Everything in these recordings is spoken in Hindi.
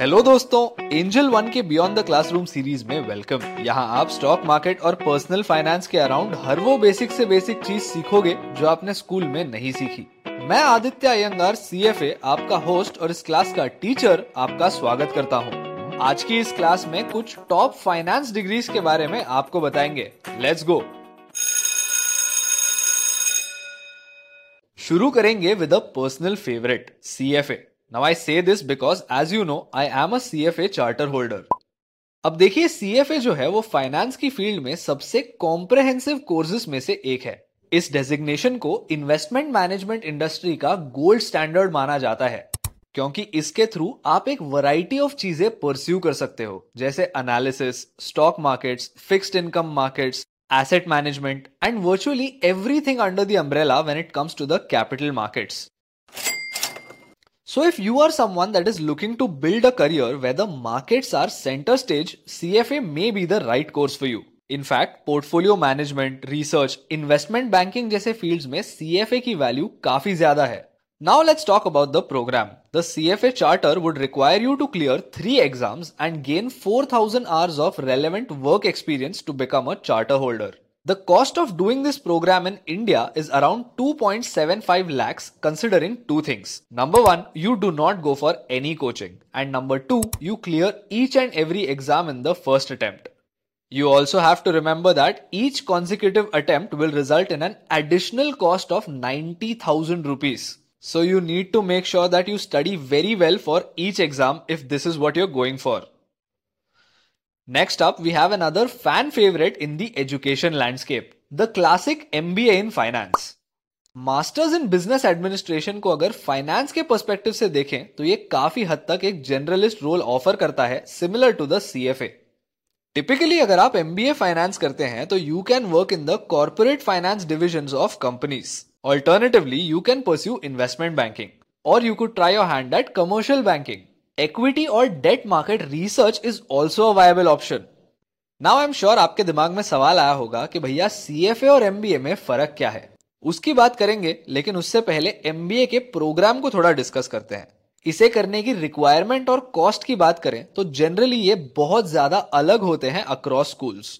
हेलो दोस्तों एंजल वन के बियॉन्ड द क्लासरूम सीरीज़ में वेलकम यहाँ आप स्टॉक मार्केट और पर्सनल फाइनेंस के अराउंड हर वो बेसिक से बेसिक चीज़ सीखोगे जो आपने स्कूल में नहीं सीखी. मैं Aditya Iyengar C F A आपका होस्ट और इस क्लास का टीचर आपका स्वागत करता हूँ. आज की इस क्लास में कुछ टॉप फाइनेंस डिग्रीज के बारे में आपको बताएँगे. लेट्स गो शुरू करेंगे with a personal favourite CFA F A Now I say this because as you know, I am a CFA charter holder. अब देखिए CFA जो है वो फाइनेंस की फ़ील्ड में सबसे कॉम्प्रहेंसिव कोर्सेज में से एक है। इस डेजिग्नेशन को इन्वेस्टमेंट मैनेजमेंट इंडस्ट्री का गोल्ड स्टैंडर्ड माना जाता है। क्योंकि इसके थ्रू आप एक वैरायटी ऑफ़ चीज़ें परस्यू कर सकते हो। जैसे analysis stock markets fixed income markets asset management and virtually everything under the umbrella when it comes to the capital markets So if you are someone that is looking to build a career where the markets are center stage, CFA may be the right course for you. In fact, portfolio management, research, investment banking जैसे fields में CFA की value काफी ज्यादा है. Now let's talk about the program. The CFA charter would require you to clear three exams and gain 4000 hours of relevant work experience to become a charter holder. The cost of doing this program in India is around 2.75 lakhs considering two things. Number one, you do not go for any coaching. And number two, you clear each and every exam in the first attempt. You also have to remember that each consecutive attempt will result in an additional cost of 90,000 rupees. So you need to make sure that you study very well for each exam if this is what you're going for. Next up, we have another fan favorite in the education landscape, the classic MBA in Finance. Masters in business administration को अगर फाइनेंस के पर्सपेक्टिव से देखें तो ये काफ़ी हद तक एक जनरलिस्ट रोल ऑफ़र करता है similar to the C F A typically अगर आप एमबीए फाइनेंस करते हैं तो you can work in the corporate finance division of companies alternatively you can pursue investment banking or you could try your hand at commercial banking equity or debt market research is also a viable option now I am sure आपके दिमाग में सवाल आया होगा कि भैया सीएफए और एमबीए में फ़र्क क्या है? उसकी बात करेंगे, लेकिन उससे पहले एमबीए के प्रोग्राम को थोड़ा डिस्कस करते हैं। इसे करने की रिक्वायरमेंट और कॉस्ट की बात करें तो जनरली ये बहुत ज़्यादा अलग होते हैं अक्रॉस स्कूल्स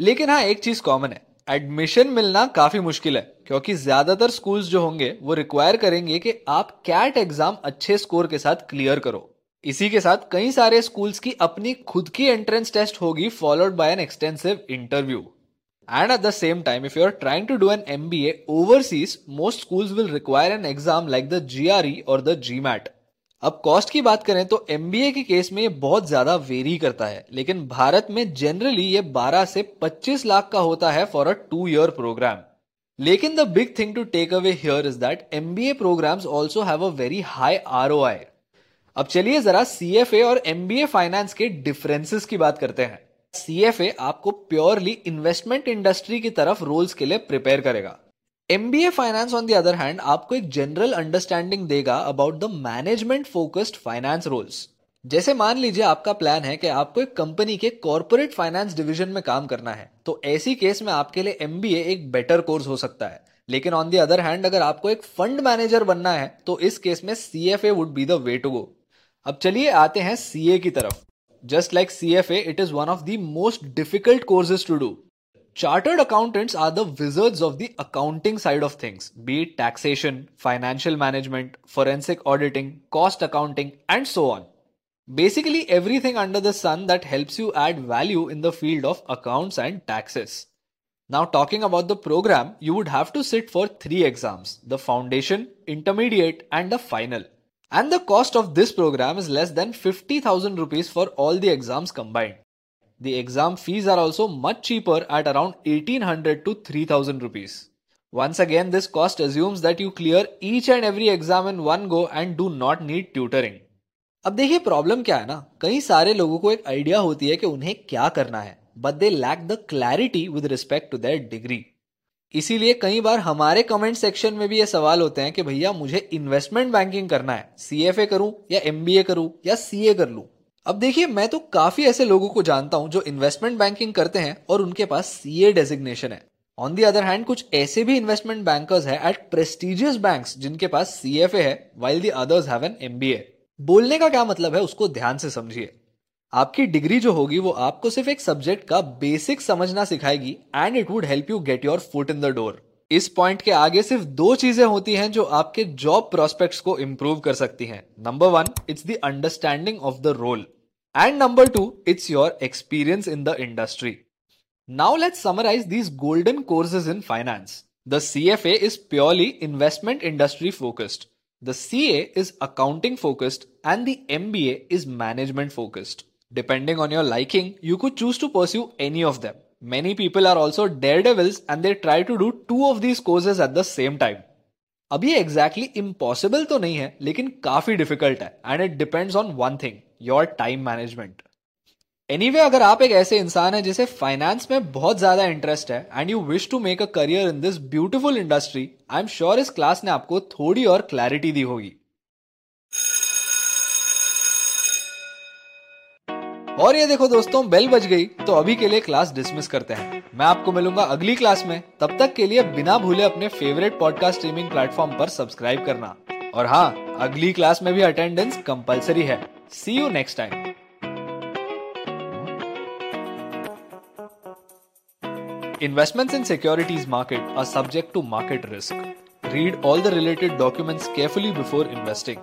लेकिन हाँ एक चीज़ कॉमन है। एडमिशन मिलना काफ़ी मुश्किल है, क्योंकि ज़्यादातर स्कूल्स जो होंगे, वो रिक्वायर करेंगे कि आप कैट एग्ज़ाम अच्छे स्कोर के साथ क्लियर करो। इसी के साथ कई सारे स्कूल्स की अपनी खुद की एंट्रेंस टेस्ट होगी followed by an extensive interview and at the same time if you are trying to do an M B A overseas most schools will require an exam like the G R E or the GMAT अब कॉस्ट की बात करें तो एम बी ए के केस में ये बहुत ज़्यादा वेरी करता है, लेकिन भारत में जनरली ये 12 से 25 लाख का होता है for a two year programme लेकिन the big thing to take away here is that M B A programmes also have a very high R O I अब चलिए जरा सी एफ़ ए और एमबीए फाइनेंस के डिफरेंसेस की बात करते हैं। सीएफए आपको प्योरली इन्वेस्टमेंट इंडस्ट्री की तरफ़ रोल्स के लिए प्रिपेयर करेगा। MBA finance on the other hand आपको एक जनरल अंडरस्टैंडिंग देगा about the management focused finance roles जैसे मान लीजिए आपका प्लान है कि आपको एक कंपनी के कॉर्पोरेट फाइनेंस डिवीज़न में काम करना है तो ऐसी केस में आपके लिए एमबीए एक बेटर कोर्स हो सकता है। लेकिन ऑन दी अदर हैंड अगर आपको एक फंड मैनेजर बनना है तो इस केस में C F A would be the way to go अब चलिए आते हैं सीए की तरफ just like C F A it is one of the most difficult courses to do chartered accountants are the wizards of the accounting side of things be taxation financial management forensic auditing cost accounting and so on basically everything under the sun that helps you add value in the field of accounts and taxes. Now, talking about the program, you would have to sit for three exams the foundation, intermediate, and the final. And the cost of this program is less than 50,000 rupees for all the exams combined. The exam fees are also much cheaper at around 1800 to 3000 rupees. Once again, this cost assumes that you clear each and every exam in one go and do not need tutoring. अब देखिए प्रॉब्लम क्या है ना कई सारे लोगों को एक आइडिया होती है कि उन्हें क्या करना है but they lack the clarity with respect to their degree इसीलिए कई बार हमारे कमेंट सेक्शन में भी ये सवाल होते हैं कि भैया, मुझे इन्वेस्टमेंट बैंकिंग करना है। सी एफ़ ए करूँ या एम बी ए करूँ या सी ए कर लूँ? अब देखिए, मैं तो काफ़ी ऐसे लोगों को जानता हूँ जो इन्वेस्टमेंट बैंकिंग करते हैं और उनके पास सी ए डेजिग्नेशन है। ऑन दी अदर हैंड कुछ ऐसे भी इन्वेस्टमेंट बैंकर्स है एट प्रेस्टिजियस बैंक्स जिनके पास सी एफ़ ए है while the others have an M B A बोलने का क्या मतलब है, उसको ध्यान से समझिए। आपकी डिग्री जो होगी वो आपको सिर्फ़ एक सब्जेक्ट का बेसिक समझना सिखाएगी and it would help you get your foot in the door इस पॉइंट के आगे सिर्फ़ दो चीज़ें होती हैं जो आपके जॉब प्रोस्पेक्ट्स को इंप्रूव कर सकती हैं। Number one it's the understanding of the role and number two it's your experience in the industry now let's summarise these golden courses in finance the C F A is purely investment industry focused the C A is accounting focused and the M B A is management focused Depending on your liking, you could choose to pursue any of them. Many people are also daredevils and they try to do two of these courses at the same time. अब ये एग्जैक्टली इम्पॉसिबल तो नहीं है लेकिन काफ़ी डिफ़िकल्ट है and it depends on one thing your time management anyway अगर आप एक ऐसे इंसान है जिसे फाइनेंस में बहुत ज़्यादा इंटरेस्ट है and you wish to make a career in this beautiful industry I am sure इस क्लास ने आपको थोड़ी और क्लैरिटी दी होगी और ये देखो दोस्तों बेल बज गई तो अभी के लिए क्लास डिसमिस करते हैं। मैं आपको मिलूँगा अगली क्लास में। तब तक के लिए बिना भूले अपने फेवरेट पॉडकास्ट स्ट्रीमिंग प्लेटफॉर्म पर सब्सक्राइब करना। और हाँ अगली क्लास में भी अटेंडेंस कंपलसरी है। See you next time Investments in securities market are subject to market risk. Read all the related documents carefully before investing.